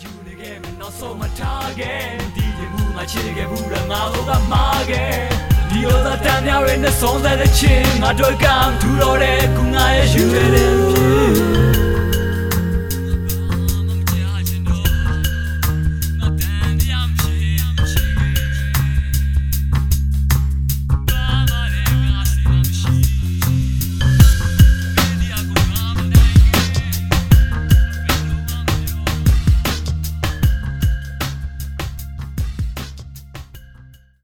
ယူနေခဲ့မနောက်ဆုံးမထားခဲ့ဒီရင်မှုမှာချစ်ခဲ့ဘူးရငါတို့ကမာခဲ့ဒီလိုသာတမ်းများရဲ့နဲ့ဆုံးသက်တဲ့ချင်းငါတို့ကထူတော်